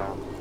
Um.